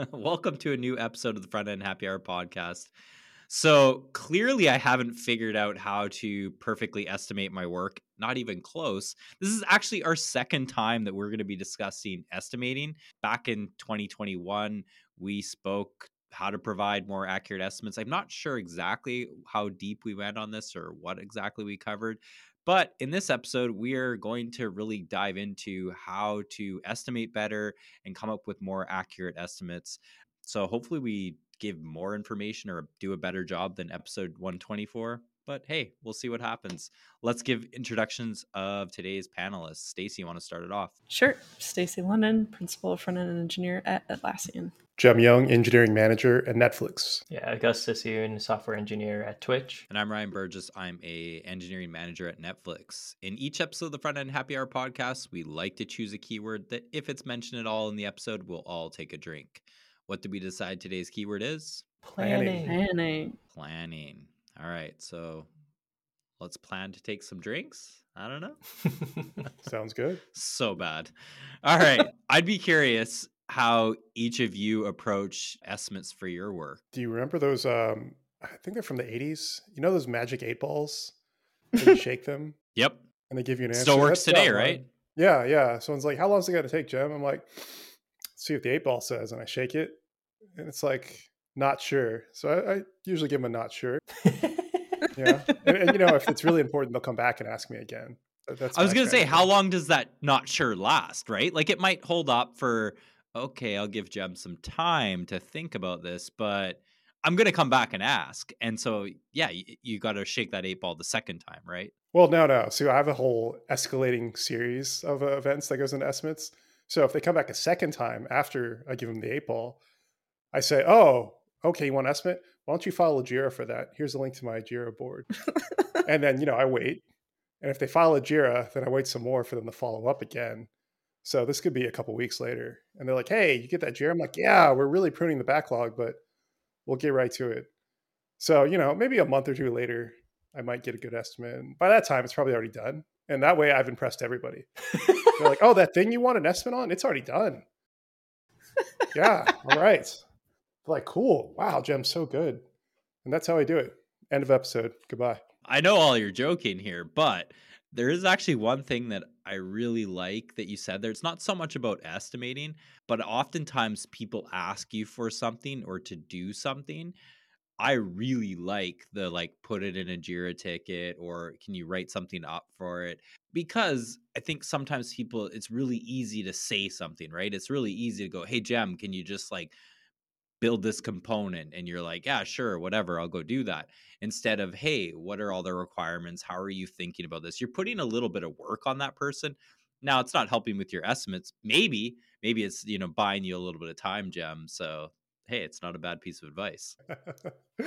Welcome to a new episode of the Front End Happy Hour podcast. So clearly, I haven't figured out how to perfectly estimate my work, not even close. This is actually our second time that we're going to be discussing estimating. Back in 2021, we spoke how to provide more accurate estimates. I'm not sure exactly how deep we went on this or what exactly we covered, but in this episode, we are going to really dive into how to estimate better and come up with more accurate estimates. So hopefully, we give more information or do a better job than episode 124. But hey, we'll see what happens. Let's give introductions of today's panelists. Stacy, you want to start it off? Sure. Stacy London, principal front end engineer at Atlassian. Jem Young, engineering manager at Netflix. Yeah, Augustus Yuan, software engineer at Twitch. And I'm Ryan Burgess. I'm a engineering manager at Netflix. In each episode of the Front End Happy Hour podcast, we like to choose a keyword that, if it's mentioned at all in the episode, we'll all take a drink. What did we decide today's keyword is? Planning. Planning. Planning. All right, so let's plan to take some drinks. I don't know. Sounds good. so bad. All right, I'd be curious how each of you approach estimates for your work. Do you remember those? Um, I think they're from the 80s. You know those magic eight balls? you shake them Yep. and they give you an answer. Still works That's that today, one. right? Yeah, yeah. Someone's like, How long is it going to take, Jem?" I'm like, See what the eight ball says. And I shake it. And it's like, Not sure. So I, I usually give them a not sure. Yeah. and, and, you know, if it's really important, they'll come back and ask me again. That's I was going to say, how long does that not sure last, right? Like it might hold up for, okay, I'll give Jem some time to think about this, but I'm going to come back and ask. And so, yeah, you, you got to shake that eight ball the second time, right? Well, no, no. So I have a whole escalating series of uh, events that goes into estimates. So if they come back a second time after I give them the eight ball, I say, "Oh, okay, you want an estimate? Why don't you a Jira for that? Here's a link to my Jira board." and then you know I wait, and if they file a Jira, then I wait some more for them to follow up again. So this could be a couple weeks later, and they're like, "Hey, you get that Jira?" I'm like, "Yeah, we're really pruning the backlog, but we'll get right to it." So you know, maybe a month or two later, I might get a good estimate. And by that time, it's probably already done. And that way I've impressed everybody. They're like, oh, that thing you want an estimate on? It's already done. yeah. All right. They're like, cool. Wow, Jem's so good. And that's how I do it. End of episode. Goodbye. I know all you're joking here, but there is actually one thing that I really like that you said there. It's not so much about estimating, but oftentimes people ask you for something or to do something. I really like the like put it in a Jira ticket or can you write something up for it? Because I think sometimes people it's really easy to say something, right? It's really easy to go, "Hey Jem, can you just like build this component?" And you're like, "Yeah, sure, whatever, I'll go do that." Instead of, "Hey, what are all the requirements? How are you thinking about this?" You're putting a little bit of work on that person. Now, it's not helping with your estimates. Maybe, maybe it's, you know, buying you a little bit of time, Jem. So, hey, it's not a bad piece of advice.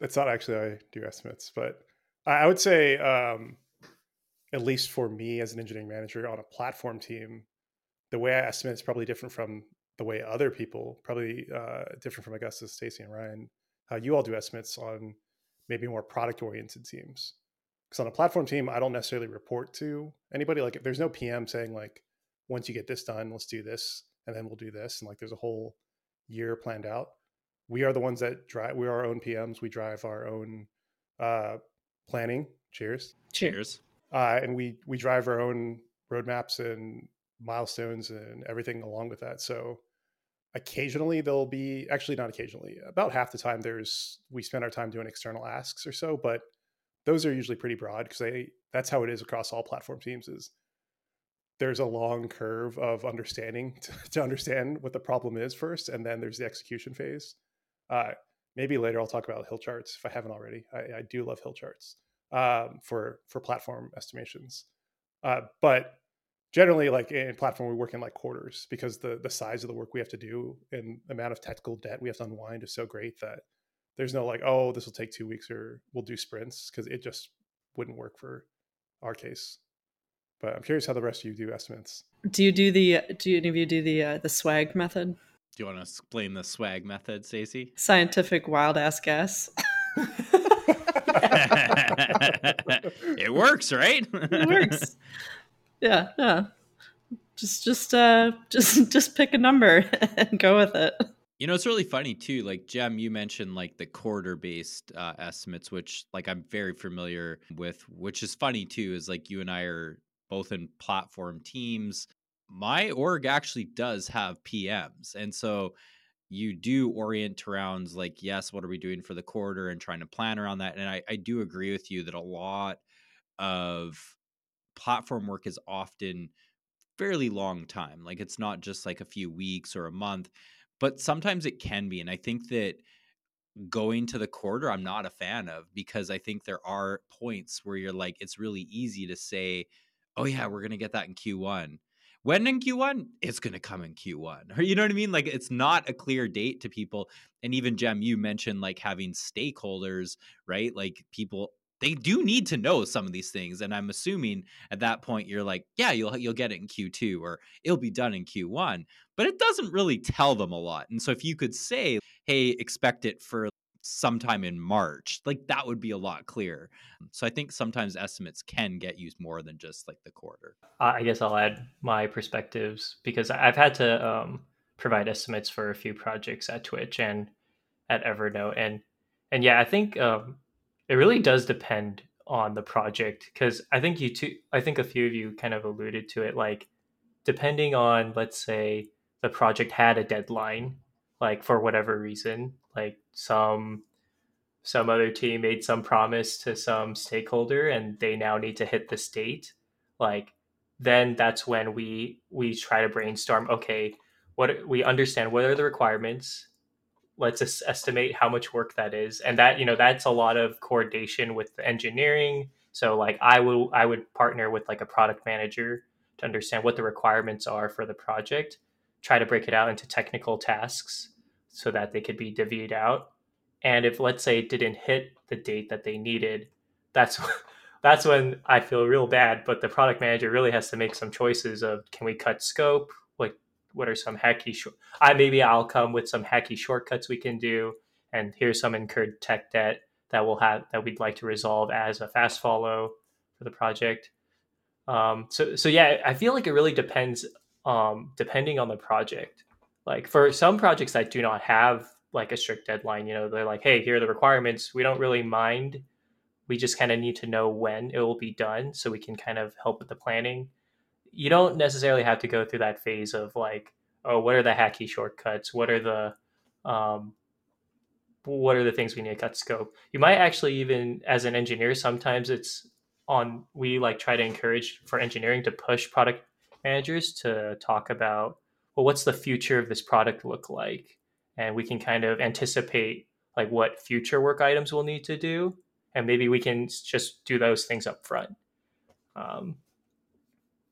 That's not actually how I do estimates, but I I would say, um, at least for me as an engineering manager on a platform team, the way I estimate is probably different from the way other people, probably uh, different from Augustus, Stacy, and Ryan, how you all do estimates on maybe more product oriented teams. Because on a platform team, I don't necessarily report to anybody. Like, there's no PM saying, like, once you get this done, let's do this, and then we'll do this. And like, there's a whole year planned out. We are the ones that drive, we are our own PMs. We drive our own uh, planning. Cheers Cheers. uh, and we we drive our own roadmaps and milestones and everything along with that. So occasionally there'll be actually not occasionally about half the time there's we spend our time doing external asks or so, but those are usually pretty broad because they that's how it is across all platform teams is there's a long curve of understanding to, to understand what the problem is first and then there's the execution phase uh, maybe later i'll talk about hill charts if i haven't already i, I do love hill charts um, for for platform estimations. Uh, but generally, like in platform, we work in like quarters because the the size of the work we have to do and the amount of technical debt we have to unwind is so great that there's no like, oh, this will take two weeks or we'll do sprints because it just wouldn't work for our case. But I'm curious how the rest of you do estimates. Do you do the? Do any of you do the uh, the swag method? Do you want to explain the swag method, stacy Scientific wild ass guess. it works, right? it works. Yeah, yeah. Just, just, uh, just, just pick a number and go with it. You know, it's really funny too. Like Jem, you mentioned like the quarter-based uh, estimates, which like I'm very familiar with. Which is funny too, is like you and I are both in platform teams. My org actually does have PMs, and so you do orient around like, yes, what are we doing for the quarter, and trying to plan around that. And I, I do agree with you that a lot of platform work is often fairly long time. Like it's not just like a few weeks or a month but sometimes it can be. And I think that going to the quarter, I'm not a fan of because I think there are points where you're like, it's really easy to say, oh, yeah, we're going to get that in Q1. When in Q1, it's going to come in Q1. Or you know what I mean? Like it's not a clear date to people. And even Jem, you mentioned like having stakeholders, right? Like people they do need to know some of these things and i'm assuming at that point you're like yeah you'll you'll get it in q2 or it'll be done in q1 but it doesn't really tell them a lot and so if you could say hey expect it for sometime in march like that would be a lot clearer so i think sometimes estimates can get used more than just like the quarter. I guess i'll add my perspectives because i've had to um, provide estimates for a few projects at twitch and at evernote and and yeah i think um, it really does depend on the project because I think you two, I think a few of you kind of alluded to it. Like, depending on, let's say, the project had a deadline, like for whatever reason, like some some other team made some promise to some stakeholder and they now need to hit the date like then that's when we we try to brainstorm okay what we understand what are the requirements let's estimate how much work that is and that you know that's a lot of coordination with the engineering. So like i will i would partner with like a product manager to understand what the requirements are for the project try to break it out into technical tasks so that they could be divvied out. And if let's say it didn't hit the date that they needed that's that's when i feel real bad but the product manager really has to make some choices of can we cut scope what are some hacky short I maybe I'll come with some hacky shortcuts we can do and here's some incurred tech debt that we'll have that we'd like to resolve as a fast follow for the project. Um, so so yeah, I feel like it really depends um, depending on the project. Like for some projects that do not have like a strict deadline, you know, they're like, hey, here are the requirements. We don't really mind. We just kind of need to know when it will be done so we can kind of help with the planning you don't necessarily have to go through that phase of like, oh, what are the hacky shortcuts? What are the um, what are the things we need to cut scope? You might actually even as an engineer, sometimes it's on we like try to encourage for engineering to push product managers to talk about well what's the future of this product look like and we can kind of anticipate like what future work items we'll need to do and maybe we can just do those things up front um,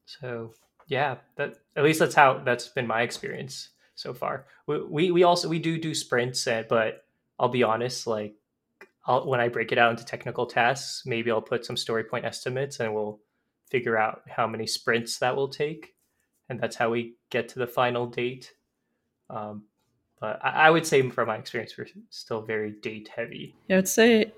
so yeah, that at least that's how that's been my experience so far. We we, we also we do do sprints, but I'll be honest, like I'll, when I break it out into technical tasks, maybe I'll put some story point estimates, and we'll figure out how many sprints that will take, and that's how we get to the final date. Um, but I, I would say, from my experience, we're still very date heavy. Yeah, I'd say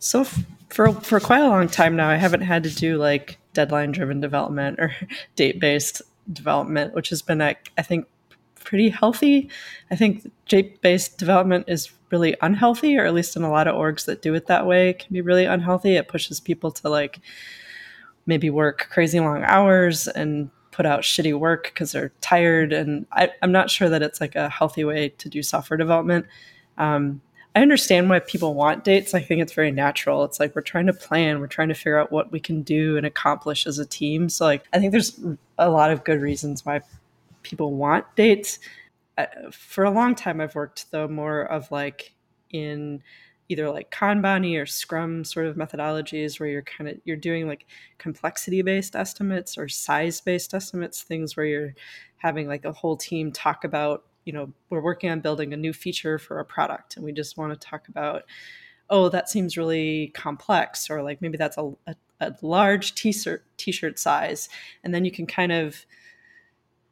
so. For for quite a long time now, I haven't had to do like deadline driven development or date based development, which has been, I, I think, pretty healthy. I think date based development is really unhealthy, or at least in a lot of orgs that do it that way, it can be really unhealthy. It pushes people to like maybe work crazy long hours and put out shitty work because they're tired. And I, am not sure that it's like a healthy way to do software development. Um, I understand why people want dates. I think it's very natural. It's like we're trying to plan, we're trying to figure out what we can do and accomplish as a team. So like I think there's a lot of good reasons why people want dates. Uh, for a long time I've worked though more of like in either like kanban or scrum sort of methodologies where you're kind of you're doing like complexity based estimates or size based estimates things where you're having like a whole team talk about you know we're working on building a new feature for a product and we just want to talk about oh that seems really complex or like maybe that's a, a, a large t-shirt t-shirt size and then you can kind of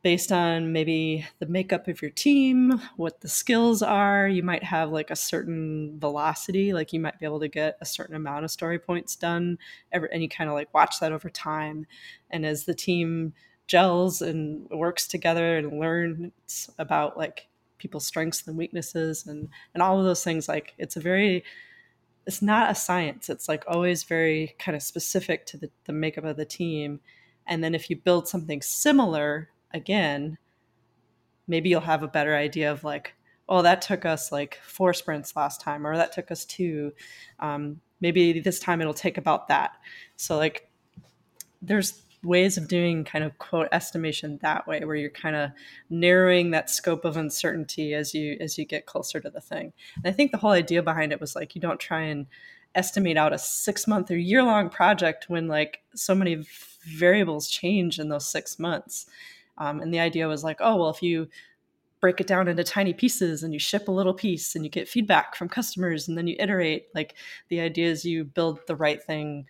based on maybe the makeup of your team, what the skills are. You might have like a certain velocity, like you might be able to get a certain amount of story points done, every, and you kind of like watch that over time. And as the team gels and works together and learns about like people's strengths and weaknesses and and all of those things like it's a very it's not a science. It's like always very kind of specific to the, the makeup of the team. And then if you build something similar again maybe you'll have a better idea of like oh that took us like four sprints last time or that took us two. Um, maybe this time it'll take about that. So like there's ways of doing kind of quote estimation that way where you're kind of narrowing that scope of uncertainty as you as you get closer to the thing. And i think the whole idea behind it was like you don't try and estimate out a six month or year long project when like so many variables change in those six months. Um, and the idea was like oh well if you break it down into tiny pieces and you ship a little piece and you get feedback from customers and then you iterate like the idea is you build the right thing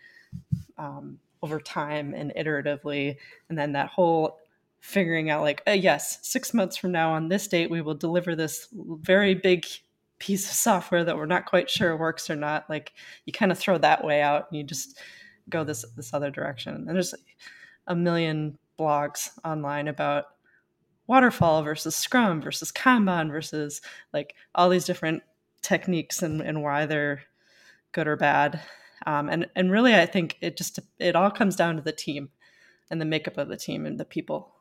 um, over time and iteratively. And then that whole figuring out like uh, yes six months from now on this date we will deliver this very big piece of software that we're not quite sure works or not. Like you kind of throw that way out and you just go this this other direction. And there's a million blogs online about waterfall versus scrum versus kanban versus like all these different techniques and, and why they're good or bad um, and and really, I think it just it all comes down to the team and the makeup of the team and the people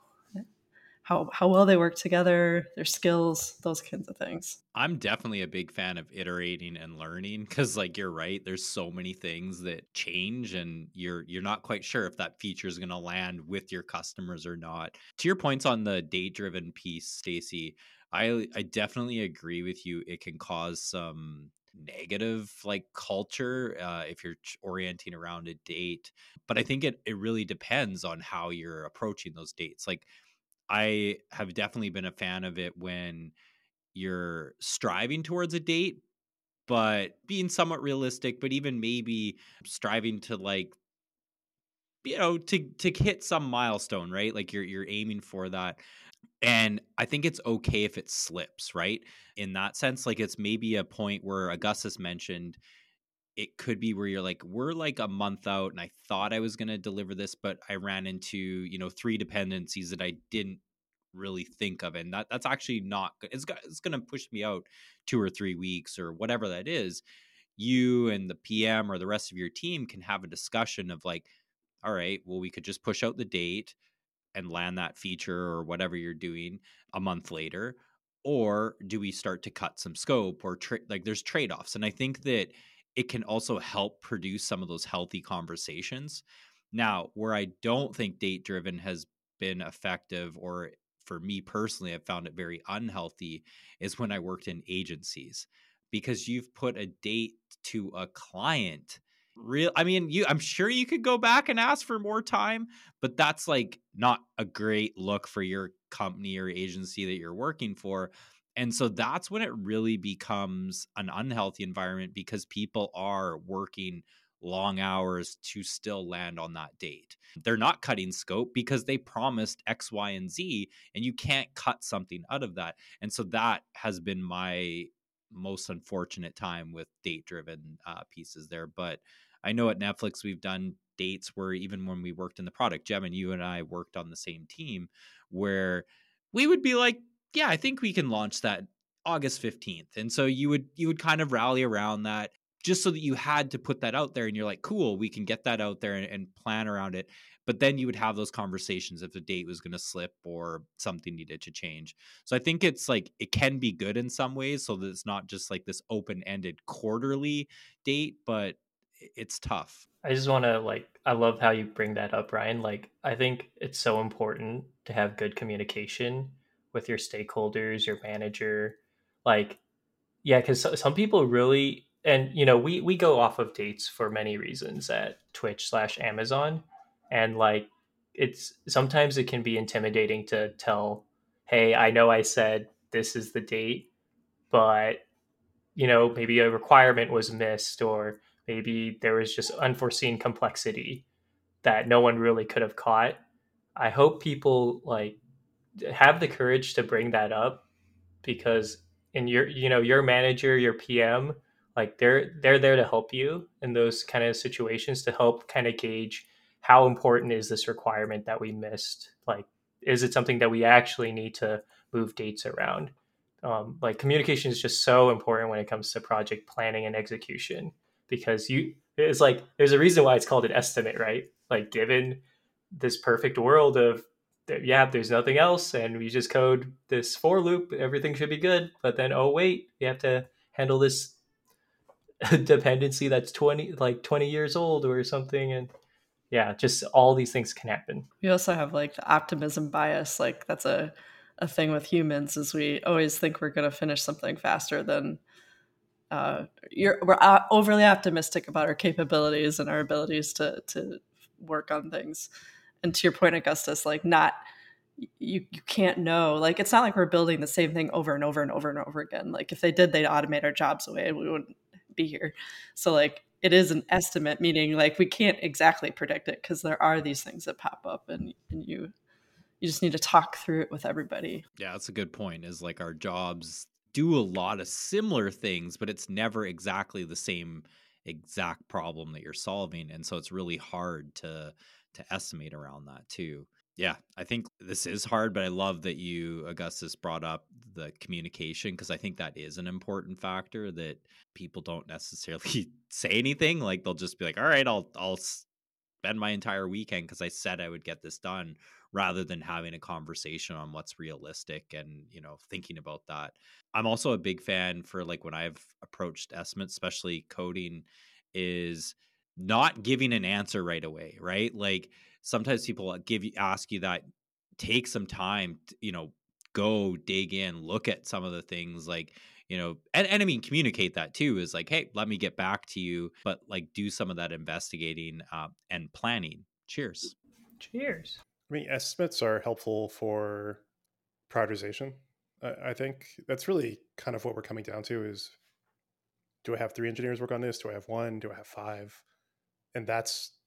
how how well they work together, their skills, those kinds of things. I'm definitely a big fan of iterating and learning because like you're right, there's so many things that change and you're you're not quite sure if that feature is going to land with your customers or not. To your points on the date driven piece, Stacy, I I definitely agree with you. It can cause some negative like culture uh, if you're orienting around a date but i think it, it really depends on how you're approaching those dates like i have definitely been a fan of it when you're striving towards a date but being somewhat realistic but even maybe striving to like you know to to hit some milestone right? Like you're you're aiming for that and I think it's okay if it slips, right? In that sense, like it's maybe a point where Augustus mentioned it could be where you're like, we're like a month out and I thought I was going to deliver this, but I ran into, you know, three dependencies that I didn't really think of. And that that's actually not good. It's, it's going to push me out two or three weeks or whatever that is. You and the PM or the rest of your team can have a discussion of like, all right, well, we could just push out the date and land that feature or whatever you're doing a month later or do we start to cut some scope or tra- like there's trade-offs and i think that it can also help produce some of those healthy conversations. Now where i don't think date driven has been effective or for me personally i've found it very unhealthy is when i worked in agencies because you've put a date to a client real i mean you i'm sure you could go back and ask for more time but that's like not a great look for your company or agency that you're working for and so that's when it really becomes an unhealthy environment because people are working long hours to still land on that date. They're not cutting scope because they promised X, Y, and Z, and you can't cut something out of that. And so that has been my most unfortunate time with date driven uh, pieces there. But I know at Netflix we've done dates where even when we worked in the product, Jem and you and I worked on the same team where we would be like, yeah, I think we can launch that August 15th. And so you would you would kind of rally around that just so that you had to put that out there and you're like, cool, we can get that out there and, and plan around it. But then you would have those conversations if the date was going to slip or something needed to change. So I think it's like it can be good in some ways so that it's not just like this open ended quarterly date, but it's tough. I just want to like I love how you bring that up, Ryan. Like I think it's so important to have good communication with your stakeholders, your manager. Like yeah, cuz some people really and you know, we we go off of dates for many reasons at Twitch slash Amazon and like it's sometimes it can be intimidating to tell, "Hey, I know I said this is the date, but you know, maybe a requirement was missed or maybe there was just unforeseen complexity that no one really could have caught. I hope people like have the courage to bring that up because in your you know your manager your pm like they're they're there to help you in those kind of situations to help kind of gauge how important is this requirement that we missed? Like is it something that we actually need to move dates around? Um, like communication is just so important when it comes to project planning and execution because you it's like there's a reason why it's called an estimate, right? Like given this perfect world of yeah, there's nothing else, and we just code this for loop, everything should be good. But then, oh wait, we have to handle this dependency that's 20 like 20 years old or something and yeah just all these things can happen we also have like the optimism bias like that's a a thing with humans is we always think we're going to finish something faster than uh, you're we're uh, overly optimistic about our capabilities and our abilities to to work on things and to your point augustus like not you you can't know like it's not like we're building the same thing over and over and over and over again like if they did they'd automate our jobs away we wouldn't be here. So like it is an estimate, meaning like we can't exactly predict it because there are these things that pop up and, and you you just need to talk through it with everybody. Yeah, that's a good point. Is like our jobs do a lot of similar things, but it's never exactly the same exact problem that you're solving. And so it's really hard to to estimate around that too. Yeah, I think this is hard, but I love that you, Augustus, brought up the communication because I think that is an important factor that people don't necessarily say anything. Like they'll just be like, "All right, I'll I'll spend my entire weekend because I said I would get this done," rather than having a conversation on what's realistic and you know thinking about that. I'm also a big fan for like when I've approached estimates, especially coding, is not giving an answer right away, right? Like sometimes people uh, give you ask you that take some time to, you know go dig in look at some of the things like you know and, and i mean communicate that too is like hey let me get back to you but like do some of that investigating uh, and planning cheers cheers i mean estimates are helpful for prioritization I, think that's really kind of what we're coming down to is do i have three engineers work on this do i have one do i have five and that's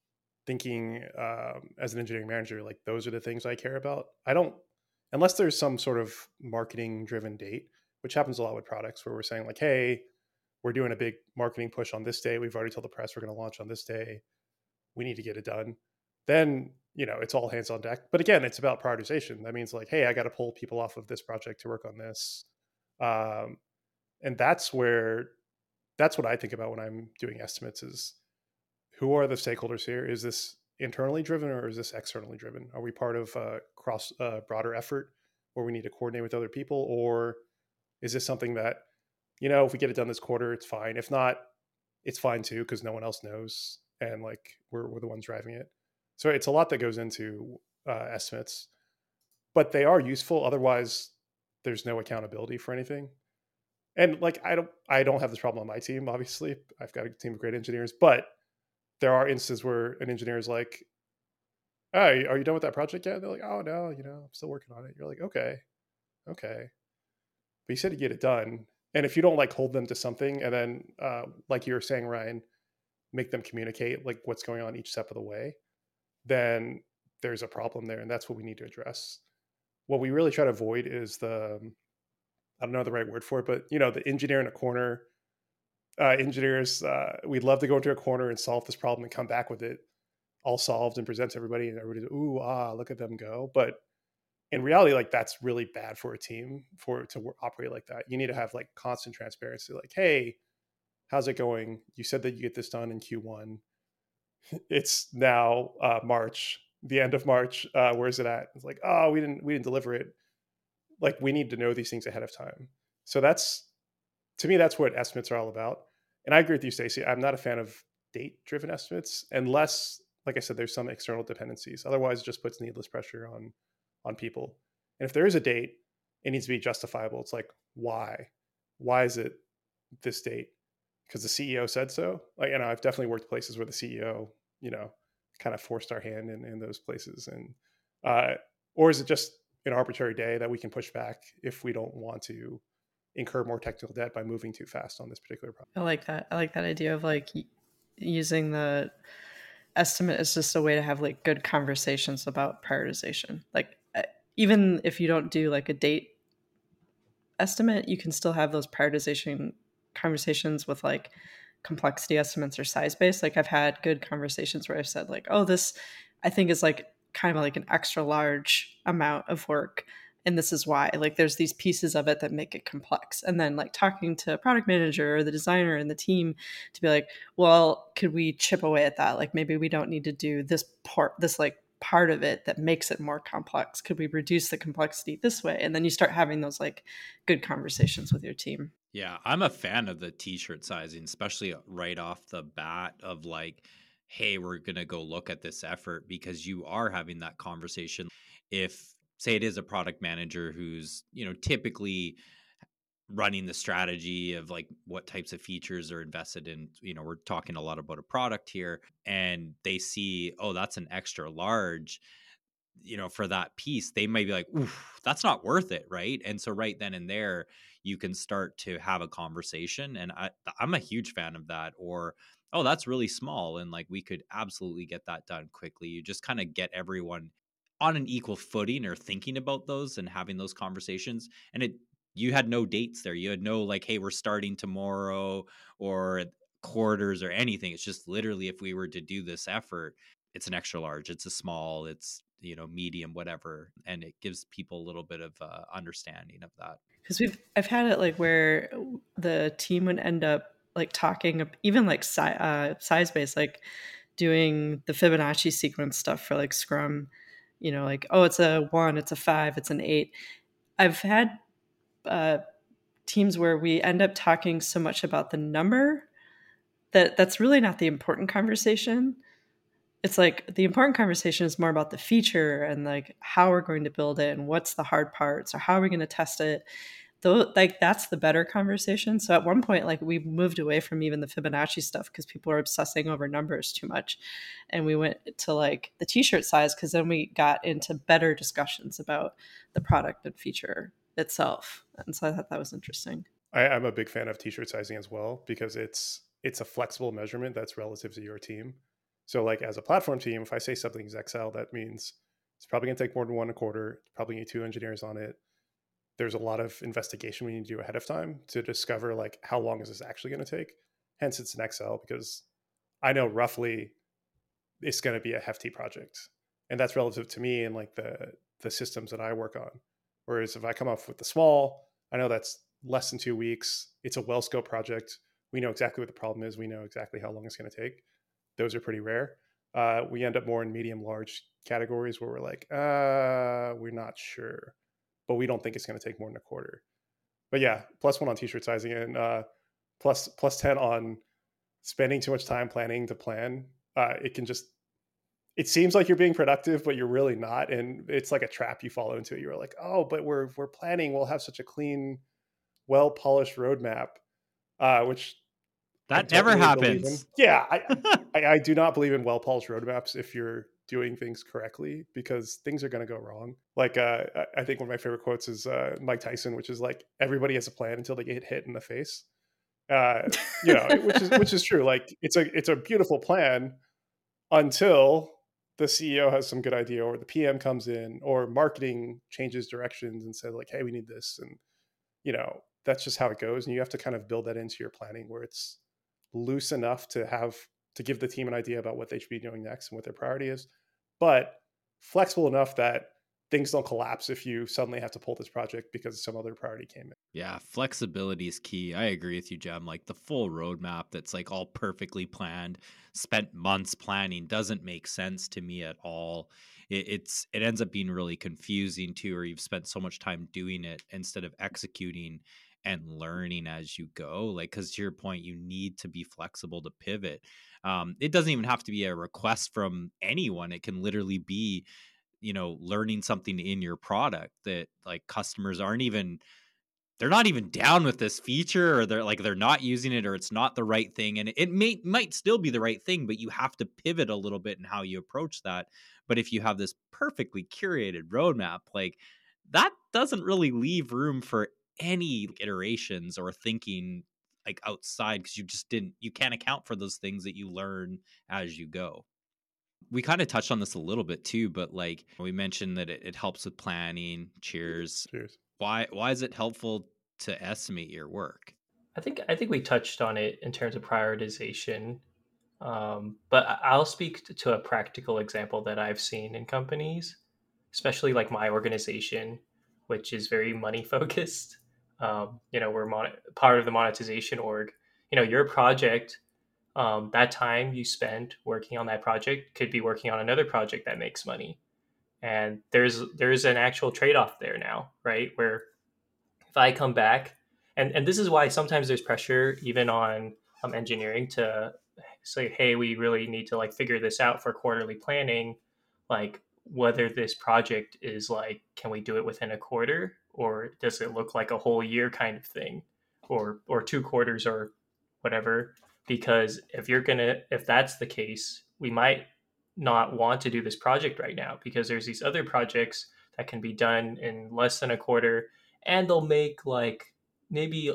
thinking um, as an engineering manager, like those are the things I care about. I don't, unless there's some sort of marketing driven date, which happens a lot with products where we're saying like, hey, we're doing a big marketing push on this day. We've already told the press we're going to launch on this day. We need to get it done. Then you know it's all hands on deck. But again, it's about prioritization. That means like, hey, I got to pull people off of this project to work on this, um, and that's where that's what I think about when I'm doing estimates. Is who are the stakeholders here? Is this internally driven or is this externally driven? Are we part of a cross broader effort where we need to coordinate with other people, or is this something that you know if we get it done this quarter, it's fine. If not, it's fine too because no one else knows and like we're we're the ones driving it. So it's a lot that goes into uh, estimates, but they are useful. Otherwise, there's no accountability for anything. And like I don't I don't have this problem on my team. Obviously, I've got a team of great engineers, but there are instances where an engineer is like, "Hey, are you done with that project yet?" they're like, "Oh no, you know, I'm still working on it." You're like, "Okay, okay," but you said to get it done, and if you don't like hold them to something, and then uh, like you were saying, Ryan, make them communicate like what's going on each step of the way, then there's a problem there, and that's what we need to address. What we really try to avoid is the I don't know the right word for it, but you know, the engineer in a corner uh, engineers, uh, we'd love to go into a corner and solve this problem and come back with it all solved and present to everybody, and everybody's ooh ah, look at them go. But in reality, like that's really bad for a team for to operate like that. You need to have like constant transparency. Like, hey, how's it going? You said that you get this done in Q1. It's now uh, March, the end of March. Uh, where's it at? It's like, oh, we didn't we didn't deliver it. Like we need to know these things ahead of time. So that's to me, that's what estimates are all about. And I agree with you, Stacy. I'm not a fan of date driven estimates unless, like I said, there's some external dependencies. Otherwise, it just puts needless pressure on on people. And if there is a date, it needs to be justifiable. It's like, why? Why is it this date? Because the CEO said so. Like, you know, I've definitely worked places where the CEO, you know, kind of forced our hand in, in those places. And uh, or is it just an arbitrary day that we can push back if we don't want to incur more technical debt by moving too fast on this particular problem. I like that. I like that idea of like using the estimate as just a way to have like good conversations about prioritization. Like uh, even if you don't do like a date estimate, you can still have those prioritization conversations with like complexity estimates or size based. Like I've had good conversations where I've said like, "Oh, this I think is like kind of like an extra large amount of work." and this is why like there's these pieces of it that make it complex and then like talking to a product manager or the designer and the team to be like well could we chip away at that like maybe we don't need to do this part this like part of it that makes it more complex could we reduce the complexity this way and then you start having those like good conversations with your team yeah i'm a fan of the t-shirt sizing especially uh, right off the bat of like hey we're gonna go look at this effort because you are having that conversation. If say it is a product manager who's you know typically running the strategy of like what types of features are invested in you know we're talking a lot about a product here and they see oh that's an extra large you know for that piece they might be like oof that's not worth it right? And so right then and there you can start to have a conversation and I, i'm a huge fan of that or oh that's really small and like we could absolutely get that done quickly. You just kind of get everyone on an equal footing or thinking about those and having those conversations and it you had no dates there. You had no like hey we're starting tomorrow or quarters or anything. It's just literally if we were to do this effort it's an extra large it's a small it's you know medium whatever and it gives people a little bit of uh, understanding of that because we've i've had it like where the team would end up like talking even like si- uh, size based like doing the fibonacci sequence stuff for like scrum you know, like, oh, it's a one, it's a five, it's an eight. I've had uh, teams where we end up talking so much about the number that that's really not the important conversation. It's like the important conversation is more about the feature and like how we're going to build it and what's the hard parts or how are we going to test it? Though like that's the better conversation. So at one point like we moved away from even the fibonacci stuff because people were obsessing over numbers too much and we went to like the t-shirt size because then we got into better discussions about the product and feature itself and so i thought that was interesting. I, i'm a big fan of t-shirt sizing as well because it's it's a flexible measurement that's relative to your team so like as a platform team if i say something is xl that means it's probably going to take more than one quarter probably need two engineers on it. There's a lot of investigation we need to do ahead of time to discover like how long is this actually going to take? Hence it's an xl because i know roughly it's going to be a hefty project and that's relative to me and like the the systems that i work on. Whereas if i come up with the small i know that's less than two weeks. It's a well scope project. We know exactly what the problem is. We know exactly how long it's going to take those are pretty rare uh, we end up more in medium large categories where we're like uh, we're not sure but we don't think it's going to take more than a quarter. But yeah, plus one on t-shirt sizing and uh, plus plus ten on spending too much time planning to plan. Uh, it can just it seems like you're being productive, but you're really not, and it's like a trap you fall into. You're like, oh, but we're we're planning. We'll have such a clean, well polished roadmap, uh, which that never happens. Yeah, I, I, I do not believe in well polished roadmaps if you're doing things correctly because things are going to go wrong. Like uh, I think one of my favorite quotes is uh, Mike Tyson, which is like everybody has a plan until they get hit in the face. Uh, you know, which is which is true. Like it's a it's a beautiful plan until the CEO has some good idea, or the PM comes in, or marketing changes directions and says like, "Hey, we need this," and you know that's just how it goes. And you have to kind of build that into your planning where it's loose enough to have to give the team an idea about what they should be doing next and what their priority is, but flexible enough that things don't collapse if you suddenly have to pull this project because some other priority came in. Yeah, flexibility is key. I agree with you, Jem. Like the full roadmap that's like all perfectly planned, spent months planning doesn't make sense to me at all. It, it's it ends up being really confusing too, or you've spent so much time doing it instead of executing and learning as you go. Like, because to your point, you need to be flexible to pivot. Um, it doesn't even have to be a request from anyone. It can literally be, you know, learning something in your product that like customers aren't even they're not even down with this feature or they're like they're not using it or it's not the right thing and it may might still be the right thing but you have to pivot a little bit in how you approach that but if you have this perfectly curated roadmap like that doesn't really leave room for any iterations or thinking like outside because you just didn't you can't account for those things that you learn as you go. We kind of touched on this a little bit too but like we mentioned that it, it helps with planning cheers. Cheers. Why why is it helpful to estimate your work? I think i think we touched on it in terms of prioritization um, but i'll speak to a practical example that i've seen in companies especially like my organization which is very money focused. Um, you know, we're mon- part of the monetization org. You know, your project, um, that time you spend working on that project could be working on another project that makes money, and there's there's an actual trade off there now, right? Where if I come back, and and this is why sometimes there's pressure even on um, engineering to say, hey, we really need to like figure this out for quarterly planning, like whether this project is like, can we do it within a quarter or does it look like a whole year kind of thing? Or or two quarters or whatever? Because if you're gonna if that's the case we might not want to do this project right now because there's these other projects that can be done in less than a quarter and they'll make like maybe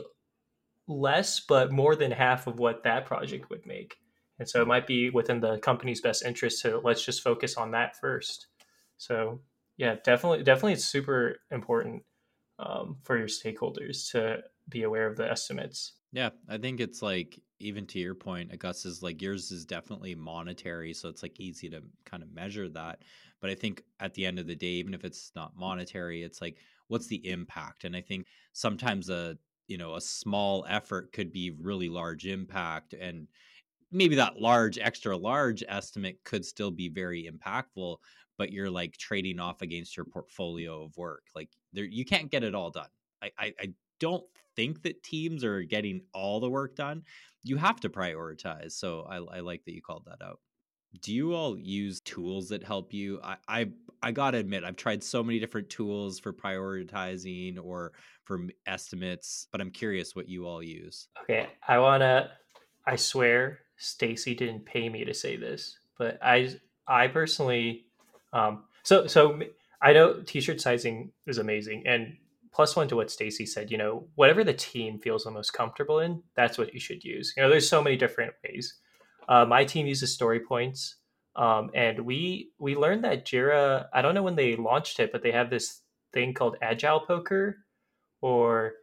less but more than half of what that project would make. And so it might be within the company's best interest to let's just focus on that first. So yeah definitely definitely it's super important um, for your stakeholders to be aware of the estimates. Yeah, I think it's like even to your point, Augustus, like yours is definitely monetary, so it's like easy to kind of measure that. But I think at the end of the day, even if it's not monetary, it's like what's the impact? And I think sometimes a you know a small effort could be really large impact, and maybe that large extra large estimate could still be very impactful but you're like trading off against your portfolio of work. Like there, you can't get it all done. I, I, I don't think that teams are getting all the work done. You have to prioritize. So I, I like that you called that out. Do you all use tools that help you? I, I I gotta admit, I've tried so many different tools for prioritizing or for estimates, but I'm curious what you all use. Okay, I wanna. I swear, Stacy didn't pay me to say this, but I I personally um, so so I know t-shirt sizing is amazing, and plus one to what Stacy said. You know, whatever the team feels the most comfortable in, that's what you should use. You know, there's so many different ways. Uh, my team uses story points, um, and we we learned that Jira. I don't know when they launched it, but they have this thing called Agile Poker, or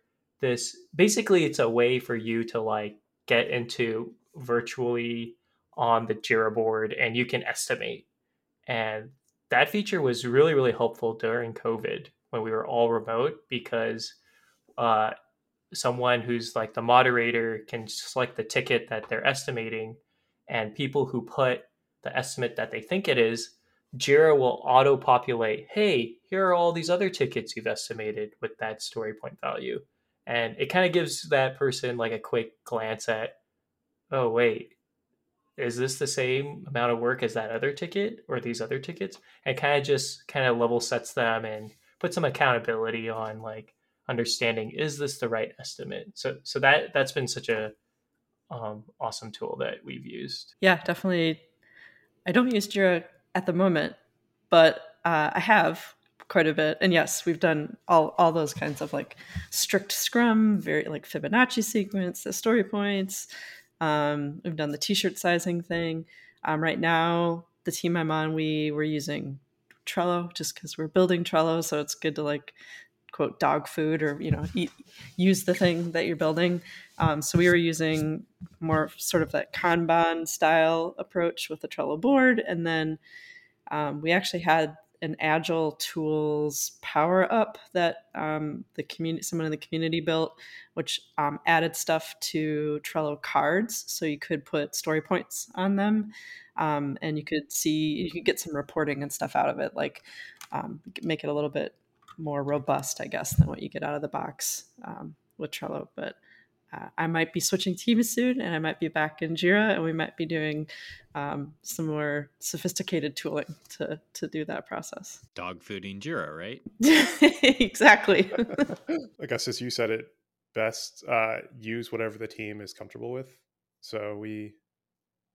this. Basically, it's a way for you to like get into virtually on the Jira board, and you can estimate. And that feature was really really helpful during covid when we were all remote because uh, someone who's like the moderator can select the ticket that they're estimating and people who put the estimate that they think it is jira will auto populate hey here are all these other tickets you've estimated with that story point value. And it kind of gives that person like a quick glance at oh wait is this the same amount of work as that other ticket or these other tickets? And kind of just kind of level sets them and put some accountability on like understanding is this the right estimate? So so that that's been such a um, awesome tool that we've used. Yeah definitely. I don't use jira at the moment but uh, i have quite a bit. And yes we've done all all those kinds of like strict scrum very like fibonacci sequence the story points um, we've done the t-shirt sizing thing. Um, right now, the team I'm on, we were using Trello just because we're building Trello, so it's good to like quote dog food or you know eat, use the thing that you're building. Um, so we were using more sort of that Kanban style approach with the Trello board, and then um, we actually had an agile tools power up that um, the community someone in the community built which um, added stuff to trello cards. So you could put story points on them um, and you could see you could get some reporting and stuff out of it like um, make it a little bit more robust i guess than what you get out of the box um, with trello. But uh, I might be switching teams soon, and I might be back in Jira, and we might be doing um, some more sophisticated tooling to to do that process. Dog fooding Jira, right? exactly. I guess as you said it best, uh, use whatever the team is comfortable with. So we,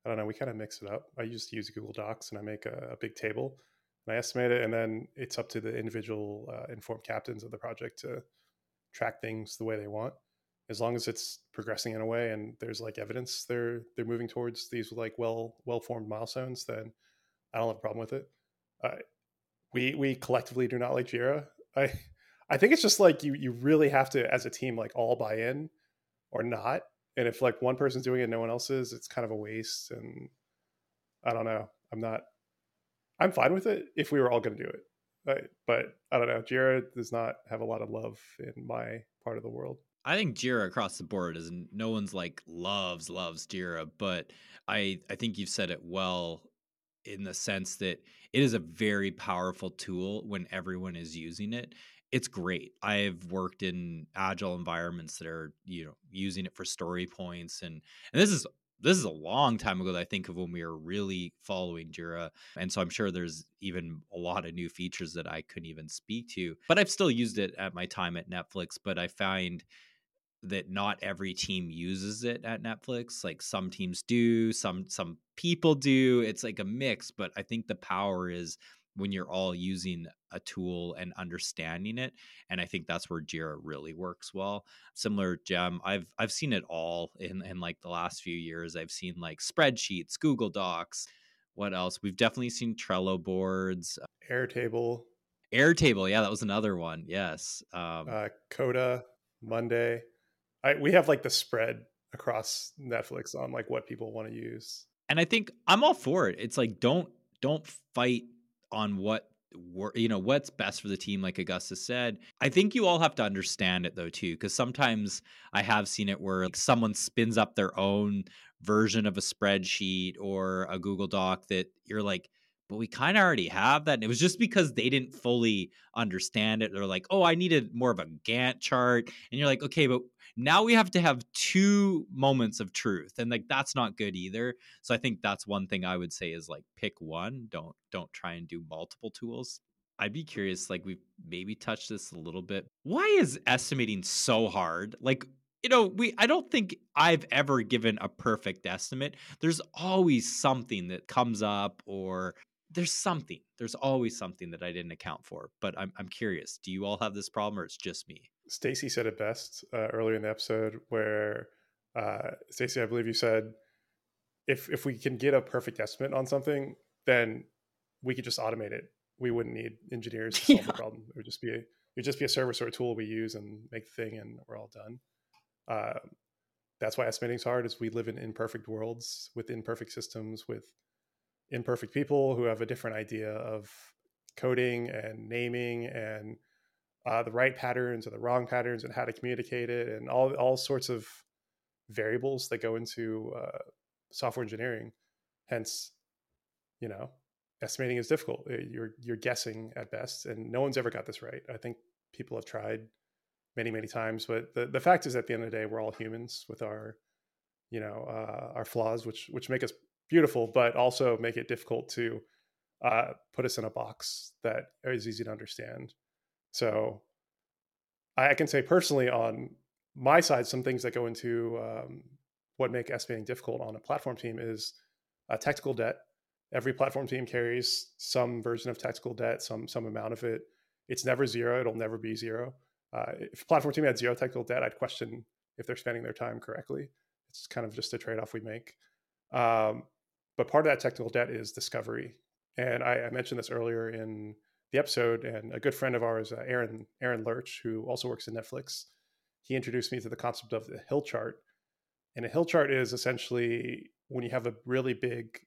I don't know, we kind of mix it up. I just use Google Docs, and I make a, a big table, and I estimate it, and then it's up to the individual uh, informed captains of the project to track things the way they want as long as it's progressing in a way and there's like evidence they're they're moving towards these like well well formed milestones, then I don't have a problem with it. Uh, we we collectively do not like Jira. I I think it's just like you you really have to as a team like all buy in or not. And if like one person's doing it, and no one else is, it's kind of a waste. And I don't know. I'm not. I'm fine with it if we were all going to do it. but I don't know. Jira does not have a lot of love in my part of the world. I think Jira across the board is no one's like loves loves Jira, but I I think you've said it well in the sense that it is a very powerful tool when everyone is using it. It's great. I've worked in agile environments that are, you know, using it for story points and and this is this is a long time ago that I think of when we were really following Jira. And so I'm sure there's even a lot of new features that I couldn't even speak to. But I've still used it at my time at Netflix. But I find that not every team uses it at Netflix. Like some teams do, some some people do. It's like a mix, but I think the power is when you're all using a tool and understanding it and i think that's where jira really works well similar Jem i've i've seen it all in in like the last few years i've seen like spreadsheets google docs what else we've definitely seen trello boards airtable airtable yeah that was another one yes um, uh, coda monday I, we have like the spread across netflix on like what people want to use. And i think i'm all for it. It's like don't don't fight on what you know what's best for the team like augustus said. I think you all have to understand it though too because sometimes i have seen it where like, someone spins up their own version of a spreadsheet or a google doc that you're like but we kind of already have that. And it was just because they didn't fully understand it. They're like oh i needed more of a gantt chart. And you're like okay but now we have to have two moments of truth and like that's not good either so i think that's one thing i would say is like pick one don't don't try and do multiple tools. I'd be curious like we've maybe touched this a little bit why is estimating so hard? Like you know we i don't think i've ever given a perfect estimate. There's always something that comes up or there's something there's always something that i didn't account for but i'm, I'm curious do you all have this problem or it's just me Stacy said it best uh, earlier in the episode, where uh, Stacy, I believe you said, if if we can get a perfect estimate on something, then we could just automate it. We wouldn't need engineers to solve yeah. the problem. It would just be a, it would just be a service or a tool we use and make the thing, and we're all done. Uh, that's why estimating is hard. Is we live in imperfect worlds with imperfect systems with imperfect people who have a different idea of coding and naming and uh, the right patterns or the wrong patterns and how to communicate it and all all sorts of variables that go into uh, software engineering. Hence, you know, estimating is difficult. You're you're guessing at best, and no one's ever got this right. I think people have tried many many times, but the the fact is, at the end of the day, we're all humans with our you know uh, our flaws, which which make us beautiful, but also make it difficult to uh, put us in a box that is easy to understand. So I, can say personally on my side, some things that go into um, what make estimating difficult on a platform team is a technical debt. Every platform team carries some version of technical debt, some some amount of it. It's never zero. It'll never be zero. Uh, if a platform team had zero technical debt, I'd question if they're spending their time correctly. It's kind of just a trade off we make. Um, but part of that technical debt is discovery. And I, I mentioned this earlier in the episode, and a good friend of ours, uh, Aaron Aaron Lurch, who also works in Netflix, he introduced me to the concept of the hill chart. And a hill chart is essentially when you have a really big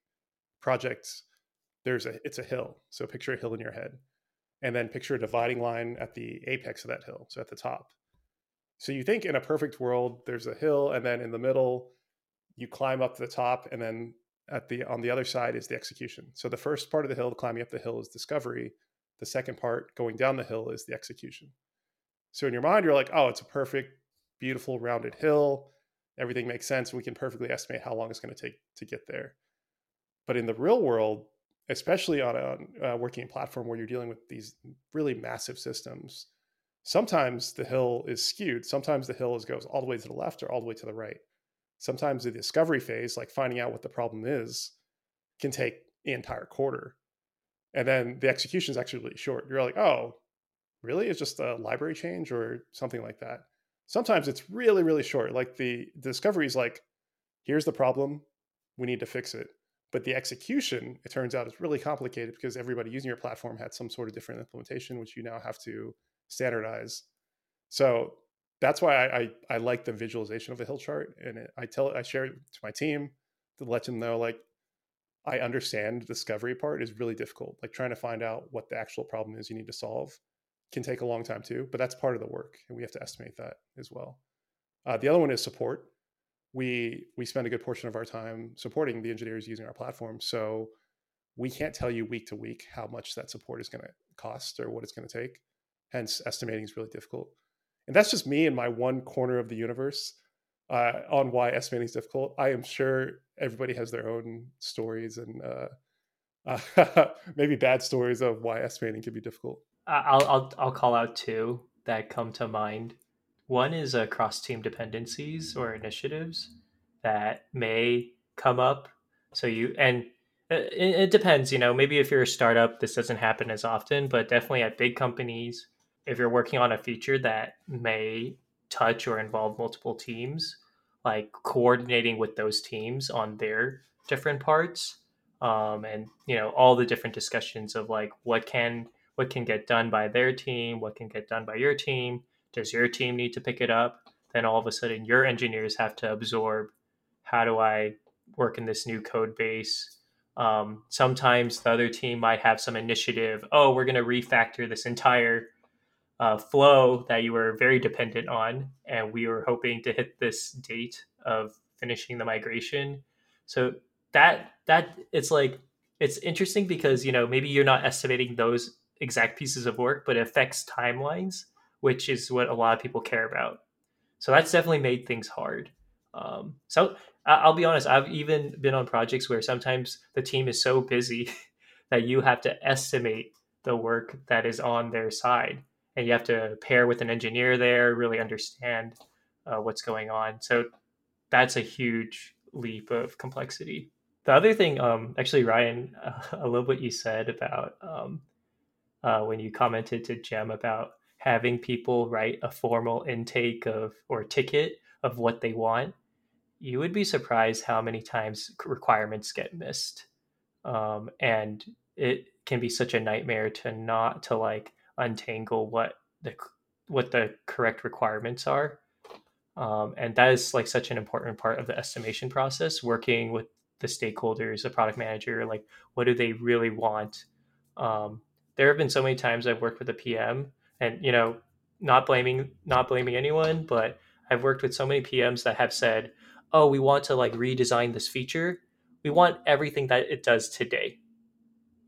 project, there's a it's a hill. So picture a hill in your head, and then picture a dividing line at the apex of that hill, so at the top. So you think in a perfect world, there's a hill, and then in the middle, you climb up to the top, and then at the on the other side is the execution. So the first part of the hill, climbing up the hill, is discovery. The second part, going down the hill, is the execution. So in your mind, you're like, oh, it's a perfect, beautiful, rounded hill. Everything makes sense. We can perfectly estimate how long it's going to take to get there. But in the real world, especially on a uh, working platform where you're dealing with these really massive systems, sometimes the hill is skewed. Sometimes the hill is, goes all the way to the left or all the way to the right. Sometimes the discovery phase, like finding out what the problem is, can take the entire quarter and then the execution is actually really short. You're like, oh, really? It's just a library change or something like that. Sometimes it's really, really short. Like the, the discovery is like, here's the problem, we need to fix it. But the execution, it turns out, is really complicated because everybody using your platform had some sort of different implementation, which you now have to standardize. So that's why I, I, I like the visualization of the hill chart, and it, I tell I share it to my team to let them know like I understand the discovery part is really difficult. Like trying to find out what the actual problem is you need to solve can take a long time too, but that's part of the work, and we have to estimate that as well. Uh, the other one is support. We we spend a good portion of our time supporting the engineers using our platform, so we can't tell you week to week how much that support is going to cost or what it's going to take. Hence, estimating is really difficult. And that's just me in my one corner of the universe uh, on why estimating is difficult. I am sure everybody has their own stories and uh, maybe bad stories of why estimating can be difficult. I'll, I'll I'll call out two that come to mind. One is uh, cross team dependencies or initiatives that may come up. So you and uh, it, it depends. You know, maybe if you're a startup, this doesn't happen as often, but definitely at big companies, if you're working on a feature that may touch or involve multiple teams, like coordinating with those teams on their different parts um, and you know all the different discussions of like what can what can get done by their team what can get done by your team does your team need to pick it up? Then all of a sudden your engineers have to absorb how do i work in this new code base? Um, sometimes the other team might have some initiative oh we're going to refactor this entire uh, flow that you were very dependent on, and we were hoping to hit this date of finishing the migration. So that that it's like it's interesting because you know maybe you're not estimating those exact pieces of work, but it affects timelines, which is what a lot of people care about. So that's definitely made things hard. Um, so I'll be honest, I've even been on projects where sometimes the team is so busy that you have to estimate the work that is on their side and you have to pair with an engineer there, really understand uh, what's going on. So that's a huge leap of complexity. The other thing, um, actually, Ryan, uh, I love what you said about um, uh, when you commented to Jem about having people write a formal intake of or ticket of what they want. You would be surprised how many times requirements get missed, um, and it can be such a nightmare to not to like untangle what the what the correct requirements are. Um, and that is like such an important part of the estimation process working with the stakeholders the product manager like what do they really want? Um, there have been so many times i've worked with a pm and you know not blaming not blaming anyone but i've worked with so many pms that have said oh we want to like redesign this feature. We want everything that it does today.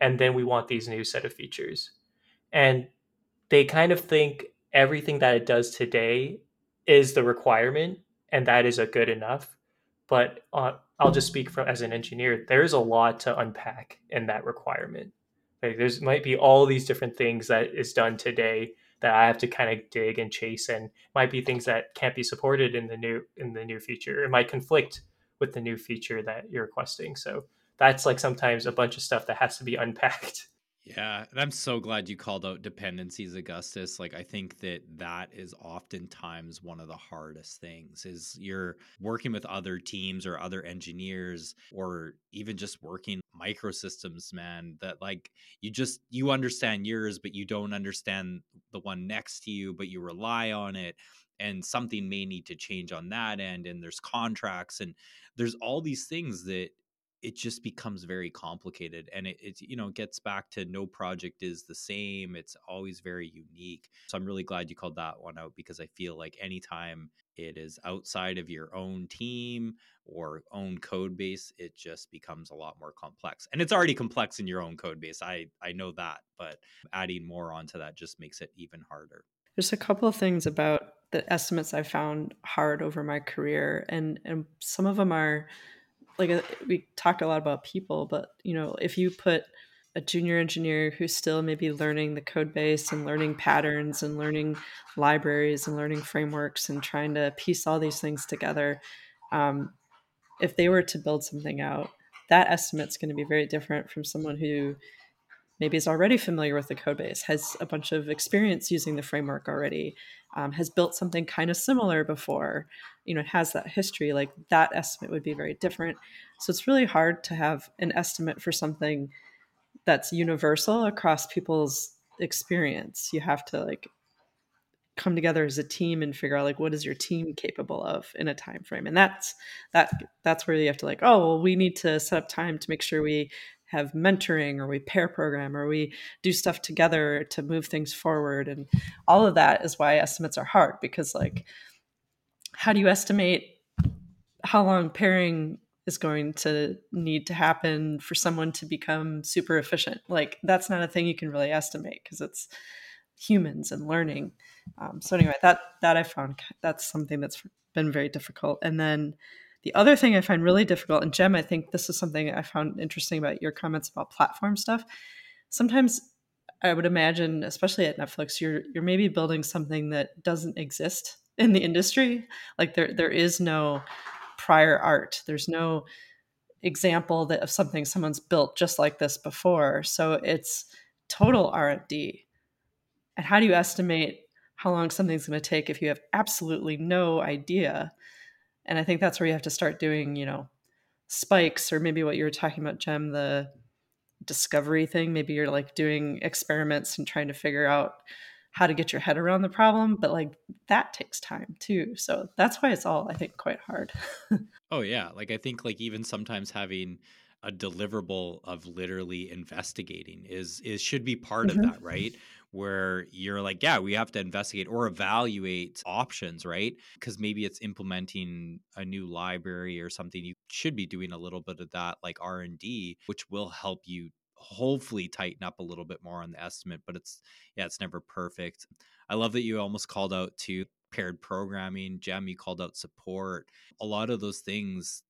And then we want these new set of features. And they kind of think everything that it does today is the requirement and that is a good enough but uh, i'll just speak from as an engineer there's a lot to unpack in that requirement. Like there's might be all these different things that is done today that i have to kind of dig and chase and might be things that can't be supported in the new in the new feature it might conflict with the new feature that you're requesting. So that's like sometimes a bunch of stuff that has to be unpacked Yeah, and I'm so glad you called out dependencies, Augustus. Like I think that that is oftentimes one of the hardest things is you're working with other teams or other engineers or even just working microsystems, man, that like you just you understand yours but you don't understand the one next to you, but you rely on it and something may need to change on that end and there's contracts and there's all these things that it just becomes very complicated and it, it you know gets back to no project is the same it's always very unique so i'm really glad you called that one out because i feel like anytime it is outside of your own team or own code base it just becomes a lot more complex and it's already complex in your own code base i i know that but adding more onto that just makes it even harder. There's a couple of things about the estimates i found hard over my career and and some of them are like uh, we talked a lot about people, but you know, if you put a junior engineer who's still maybe learning the code base and learning patterns and learning libraries and learning frameworks and trying to piece all these things together, um, if they were to build something out, that estimate's going to be very different from someone who maybe is already familiar with the code base, has a bunch of experience using the framework already, um, has built something kind of similar before, you know, it has that history, like that estimate would be very different. So it's really hard to have an estimate for something that's universal across people's experience. You have to like come together as a team and figure out like what is your team capable of in a time frame and that's that that's where you have to like oh well we need to set up time to make sure we have mentoring or we pair program or we do stuff together to move things forward and all of that is why estimates are hard because like how do you estimate how long pairing is going to need to happen for someone to become super efficient? Like that's not a thing you can really estimate because it's humans and learning. Um, so anyway that that i found that's something that's been very difficult. And then the other thing I find really difficult, and Jem, I think this is something I found interesting about your comments about platform stuff. Sometimes I would imagine, especially at Netflix, you're you're maybe building something that doesn't exist in the industry. Like there there is no prior art. There's no example that of something someone's built just like this before. So it's total R&D. And how do you estimate how long something's going to take if you have absolutely no idea and i think that's where you have to start doing you know spikes or maybe what you were talking about Jem the discovery thing maybe you're like doing experiments and trying to figure out how to get your head around the problem but like that takes time too so that's why it's all i think quite hard oh yeah like i think like even sometimes having a deliverable of literally investigating is is should be part mm-hmm. of that right where you're like, yeah, we have to investigate or evaluate options, right? Because maybe it's implementing a new library or something. You should be doing a little bit of that, like R and D, which will help you hopefully tighten up a little bit more on the estimate. But it's yeah, it's never perfect. I love that you almost called out to paired programming. Jem, you called out support. A lot of those things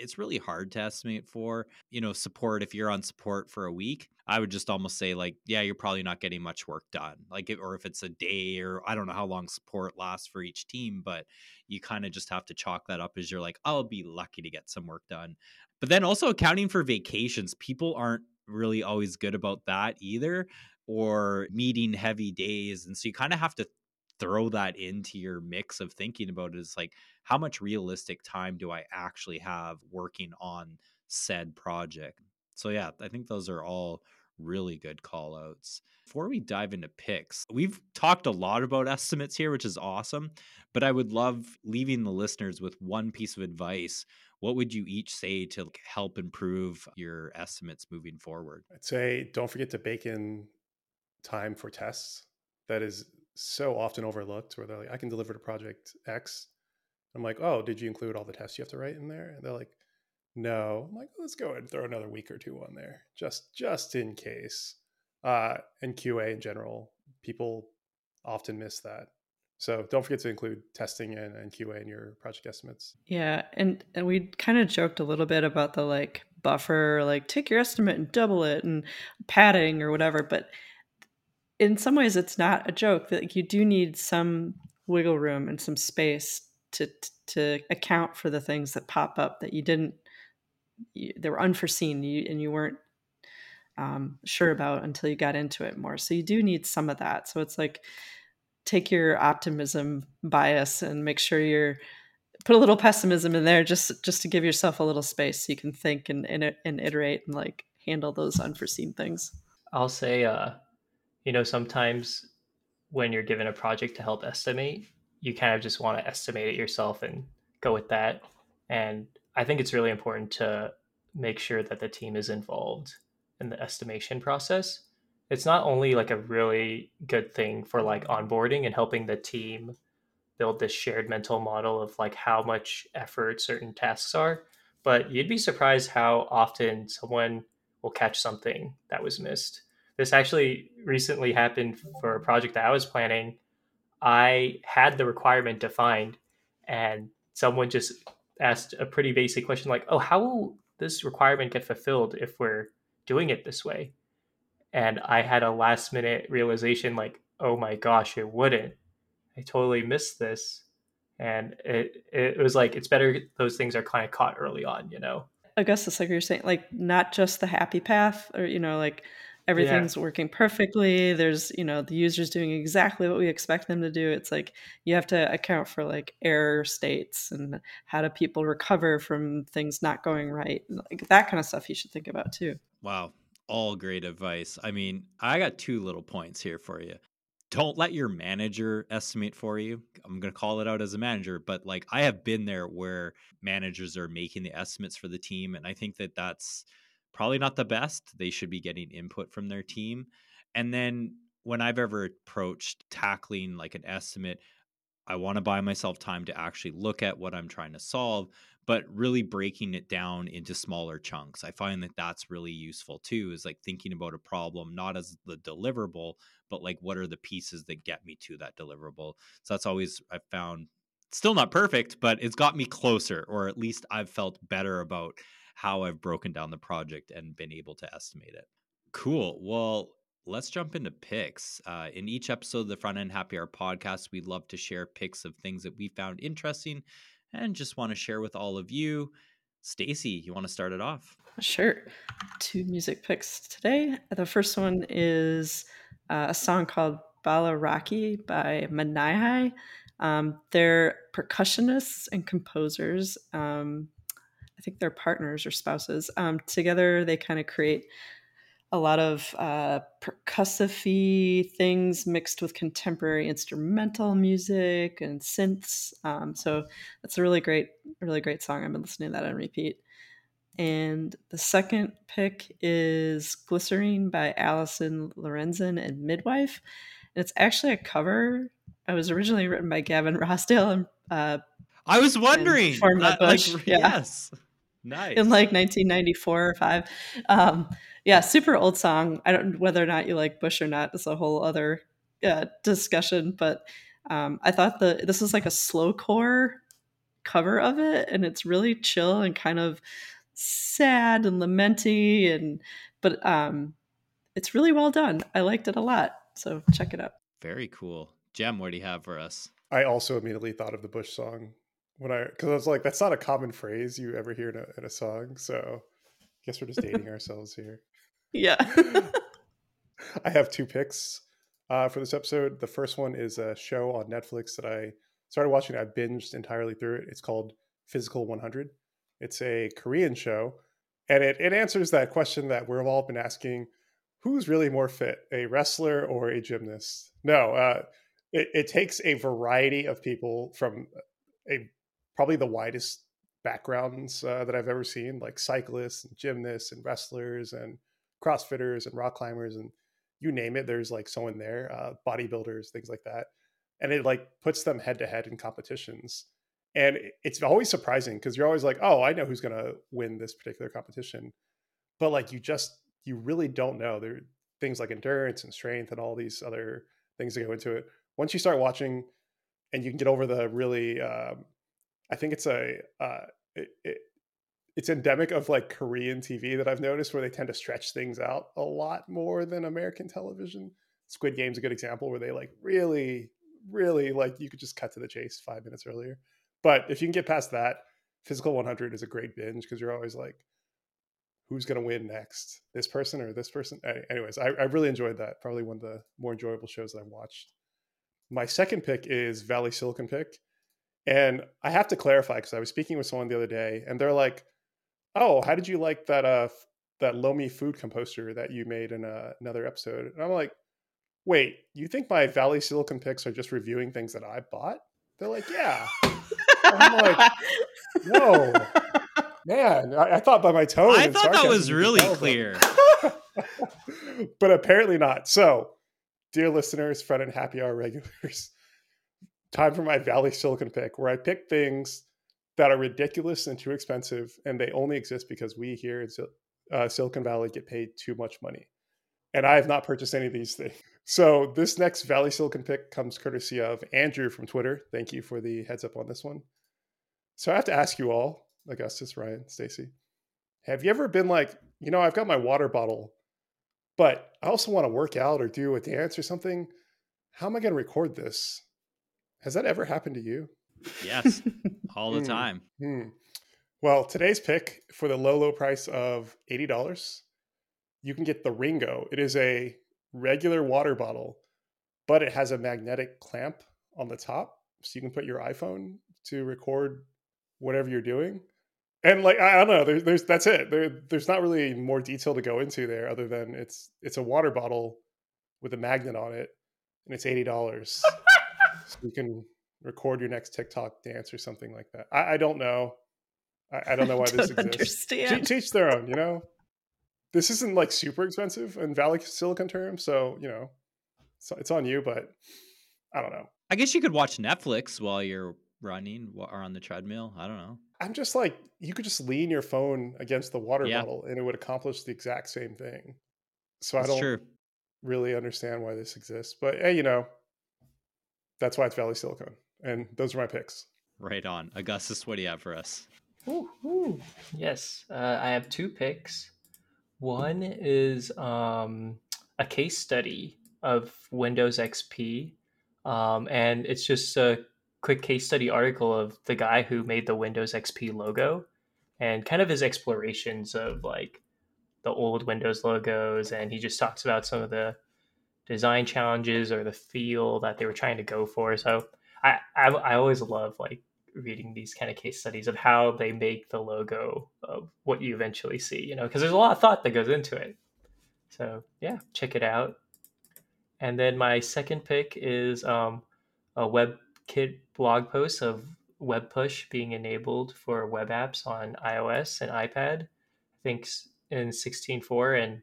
it's really hard to estimate for you know support if you're on support for a week i would just almost say like yeah you're probably not getting much work done like or if it's a day or i don't know how long support lasts for each team but you kind of just have to chalk that up as you're like i'll be lucky to get some work done but then also accounting for vacations people aren't really always good about that either or meeting heavy days and so you kind of have to throw that into your mix of thinking about it is like how much realistic time do I actually have working on said project? So yeah, I think those are all really good call outs. Before we dive into picks, we've talked a lot about estimates here, which is awesome, but I would love leaving the listeners with one piece of advice. What would you each say to help improve your estimates moving forward? I'd say don't forget to bake in time for tests. That is so often overlooked where they're like, I can deliver to project X. I'm like, oh, did you include all the tests you have to write in there? And they're like, no. I'm like, let's go ahead and throw another week or two on there, just just in case. Uh, and QA in general, people often miss that. So don't forget to include testing and, and QA in your project estimates. Yeah, and and we kind of joked a little bit about the like buffer, like take your estimate and double it, and padding or whatever, but in some ways it's not a joke that you do need some wiggle room and some space to to account for the things that pop up that you didn't you, they were unforeseen you, and you weren't um, sure about until you got into it more so you do need some of that so it's like take your optimism bias and make sure you're put a little pessimism in there just just to give yourself a little space so you can think and and, and iterate and like handle those unforeseen things i'll say uh you know, sometimes when you're given a project to help estimate, you kind of just want to estimate it yourself and go with that. And I think it's really important to make sure that the team is involved in the estimation process. It's not only like a really good thing for like onboarding and helping the team build this shared mental model of like how much effort certain tasks are, but you'd be surprised how often someone will catch something that was missed this actually recently happened for a project that I was planning. I had the requirement defined, and someone just asked a pretty basic question like, "Oh, how will this requirement get fulfilled if we're doing it this way?" And I had a last minute realization like, "Oh my gosh, it wouldn't. I totally missed this." And it it was like it's better those things are kind of caught early on, you know. I guess it's like you're saying, like not just the happy path, or you know, like everything's yeah. working perfectly there's you know the user's doing exactly what we expect them to do it's like you have to account for like error states and how do people recover from things not going right like that kind of stuff you should think about too wow all great advice i mean i got two little points here for you don't let your manager estimate for you. I'm going to call it out as a manager, but like I have been there where managers are making the estimates for the team. And I think that that's probably not the best. They should be getting input from their team. And then when I've ever approached tackling like an estimate, I want to buy myself time to actually look at what I'm trying to solve, but really breaking it down into smaller chunks. I find that that's really useful too, is like thinking about a problem not as the deliverable, but like what are the pieces that get me to that deliverable. So that's always I've found still not perfect, but it's got me closer, or at least I've felt better about how I've broken down the project and been able to estimate it. Cool. Well, let's jump into picks. Uh, in each episode of the Front End Happy Hour podcast, we love to share picks of things that we found interesting and just want to share with all of you. Stacy, you want to start it off? Sure. Two music picks today. The first one is uh, a song called Bala Rocky by Minihi. Um, they're percussionists and composers. Um, I think they're partners or spouses. Um, together, they kind of create a lot of uh, percussive things mixed with contemporary instrumental music and synths. Um, so that's a really great, really great song. I've been listening to that on repeat. And the second pick is Glycerine by Allison Lorenzen and Midwife. And it's actually a cover. It was originally written by Gavin Rossdale and uh, I was wondering. That, Bush. Like, yeah. Yes. Nice. In like 1994 or five. Um, yeah, super old song. I don't whether or not you like Bush or not. It's a whole other uh, discussion. But um, I thought the this is like a slow core cover of it, and it's really chill and kind of sad and lamenty, and but um, it's really well done. I liked it a lot. So check it out. Very cool. Jem, what do you have for us? I also immediately thought of the Bush song when I because I was like, that's not a common phrase you ever hear in a, in a song. So I guess we're just dating ourselves here. Yeah. I have two picks uh, for this episode. The first one is a show on Netflix that I started watching. I binged entirely through it. It's called Physical 100. It's a Korean show, and it, it answers that question that we've all been asking who's really more fit, a wrestler or a gymnast? No, uh, it, it takes a variety of people from a probably the widest backgrounds uh, that I've ever seen, like cyclists and gymnasts and wrestlers and CrossFitters and rock climbers and you name it. There's like someone there, uh, bodybuilders, things like that, and it like puts them head to head in competitions. And it's always surprising because you're always like, oh, I know who's gonna win this particular competition, but like you just you really don't know. There are things like endurance and strength and all these other things that go into it. Once you start watching, and you can get over the really um, I think it's a uh, it, it, it's endemic of like Korean TV that I've noticed where they tend to stretch things out a lot more than American television. Squid Game's a good example where they like really, really like you could just cut to the chase five minutes earlier. But if you can get past that, Physical 100 is a great binge because you're always like, who's going to win next? This person or this person? Anyways, I, I really enjoyed that. Probably one of the more enjoyable shows that I've watched. My second pick is Valley Silicon Pick. And I have to clarify because I was speaking with someone the other day, and they're like, "Oh, how did you like that uh that Lomi food composter that you made in uh, another episode?" And I'm like, "Wait, you think my Valley Silicon picks are just reviewing things that I bought?" They're like, "Yeah." I'm like, "No, man, I, I, thought by my tone, I thought that was really clear." but apparently not. So, dear listeners, Front End Happy Hour regulars time for my Valley Silicon pick, where I pick things that are ridiculous and too expensive, and they only exist because we here in uh, Silicon Valley get paid too much money. And I have not purchased any of these things. So this next Valley Silicon pick comes courtesy of Andrew from Twitter. Thank you for the heads up on this one. So I have to ask you all, Augustus, Ryan, Stacy, have you ever been like, you know, I've got my water bottle, but I also want to work out or do a dance or something. How am I going to record this? Has that ever happened to you? Yes, all the hmm, time. Hmm. Well, today's pick for the low, low price of $80, you can get the Ringo. It is a regular water bottle, but it has a magnetic clamp on the top. So you can put your iPhone to record whatever you're doing. And like I don't know, there's, there's that's it. There, there's not really more detail to go into there other than it's it's a water bottle with a magnet on it and it's eighty dollars. so you can record your next TikTok dance or something like that. I, I don't know. I, I, don't know why I this don't exists. understand. To each their own, you know. This isn't like super expensive in Valley Silicon terms, so you know, it's, it's on you. But I don't know. I guess you could watch Netflix while you're running or on the treadmill. I don't know. I'm just like you could just lean your phone against the water Yeah. bottle and it would accomplish the exact same thing. So That's I don't true. really understand why this exists. But hey, you know, that's why it's Valley Silicon. And those are my picks. Right on. Augustus, what do you have for us? Ooh, ooh. Yes, uh, I have two picks. One is um, a case study of Windows XP, um, and it's just a quick case study article of the guy who made the Windows XP logo and kind of his explorations of like the old Windows logos, and he just talks about some of the design challenges or the feel that they were trying to go for. So I I, I always love like reading these kind of case studies of how they make the logo of what you eventually see, you know, because there's a lot of thought that goes into it. So yeah, check it out. And then my second pick is um, a WebKit blog post of Web Push being enabled for web apps on iOS and iPad. I think in 16.4, and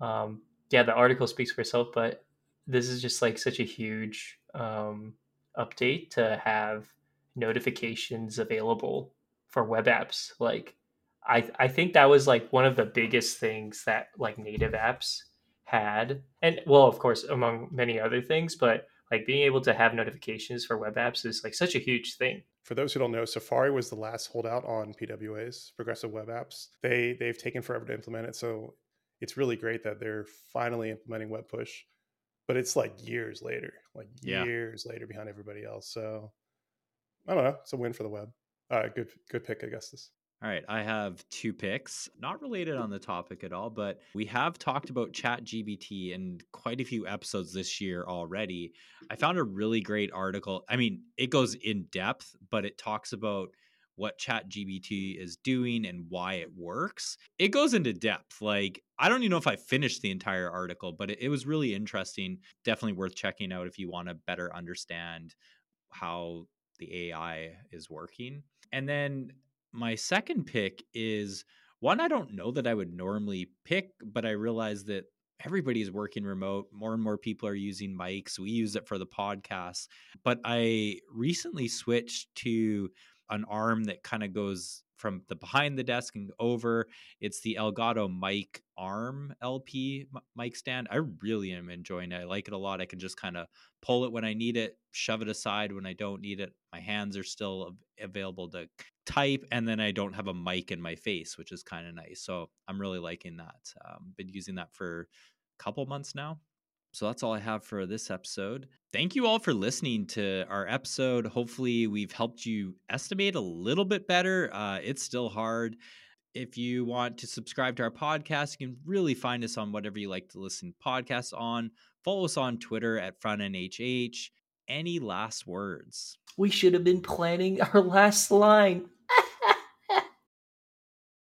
um, yeah, the article speaks for itself. But this is just like such a huge um, update to have notifications available for web apps. Like, I I think that was like one of the biggest things that like native apps had, and well, of course, among many other things, but like being able to have notifications for web apps is like such a huge thing. For those who don't know, Safari was the last holdout on PWAs, progressive web apps. They they've taken forever to implement it, so it's really great that they're finally implementing Web Push. But it's like years later, like Yeah. years later behind everybody else. So I don't know. It's a win for the web. Uh, good good pick, Augustus. All right, I have two picks, not related on the topic at all, but we have talked about ChatGPT in quite a few episodes this year already. I found a really great article. I mean, it goes in depth, but it talks about what ChatGPT is doing and why it works. It goes into depth. Like, I don't even know if I finished the entire article, but it, it was really interesting. Definitely worth checking out if you want to better understand how the AI is working. And then my second pick is one I don't know that I would normally pick, but I realize that everybody's working remote. More and more people are using mics. We use it for the podcast. But I recently switched to an arm that kind of goes from the behind the desk and over. It's the Elgato mic arm LP mic stand. I really am enjoying it. I like it a lot. I can just kind of pull it when I need it, shove it aside when I don't need it. My hands are still available to type, and then I don't have a mic in my face, which is kind of nice. So I'm really liking that. Um, been using that for a couple months now. So that's all I have for this episode. Thank you all for listening to our episode. Hopefully, we've helped you estimate a little bit better. Uh, it's still hard. If you want to subscribe to our podcast, you can really find us on whatever you like to listen podcasts on. Follow us on Twitter at FrontEndHH. Any last words? We should have been planning our last line.